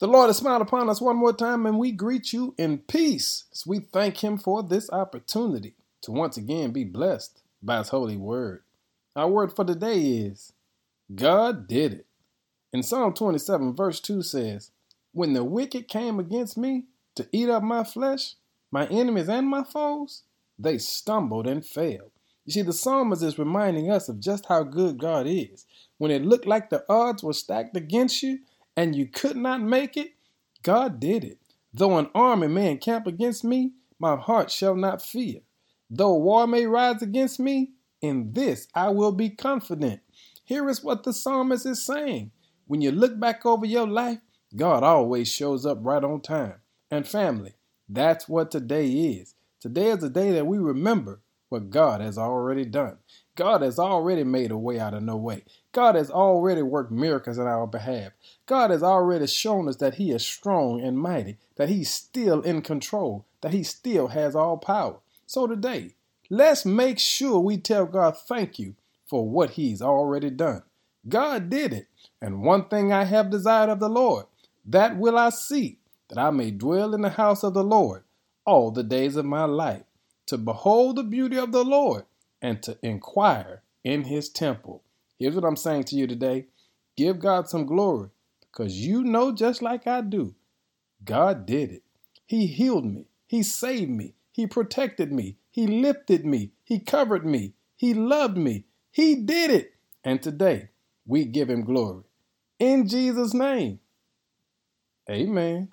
The Lord has smiled upon us one more time, and we greet you in peace. So we thank Him for this opportunity to once again be blessed by His holy word. Our word for today is God did it. In Psalm 27, verse 2 says, When the wicked came against me to eat up my flesh, my enemies and my foes, they stumbled and fell. You see, the psalmist is reminding us of just how good God is. When it looked like the odds were stacked against you, and you could not make it, God did it. Though an army may encamp against me, my heart shall not fear. Though war may rise against me, in this I will be confident. Here is what the psalmist is saying. When you look back over your life, God always shows up right on time. And family, that's what today is. Today is a day that we remember what God has already done. God has already made a way out of no way. God has already worked miracles on our behalf. God has already shown us that He is strong and mighty, that He's still in control, that He still has all power. So today, let's make sure we tell God thank you for what He's already done. God did it. And one thing I have desired of the Lord, that will I seek, that I may dwell in the house of the Lord all the days of my life, to behold the beauty of the Lord and to inquire in his temple. Here's what I'm saying to you today give God some glory because you know, just like I do, God did it. He healed me, He saved me, He protected me, He lifted me, He covered me, He loved me. He did it. And today, we give Him glory. In Jesus' name, amen.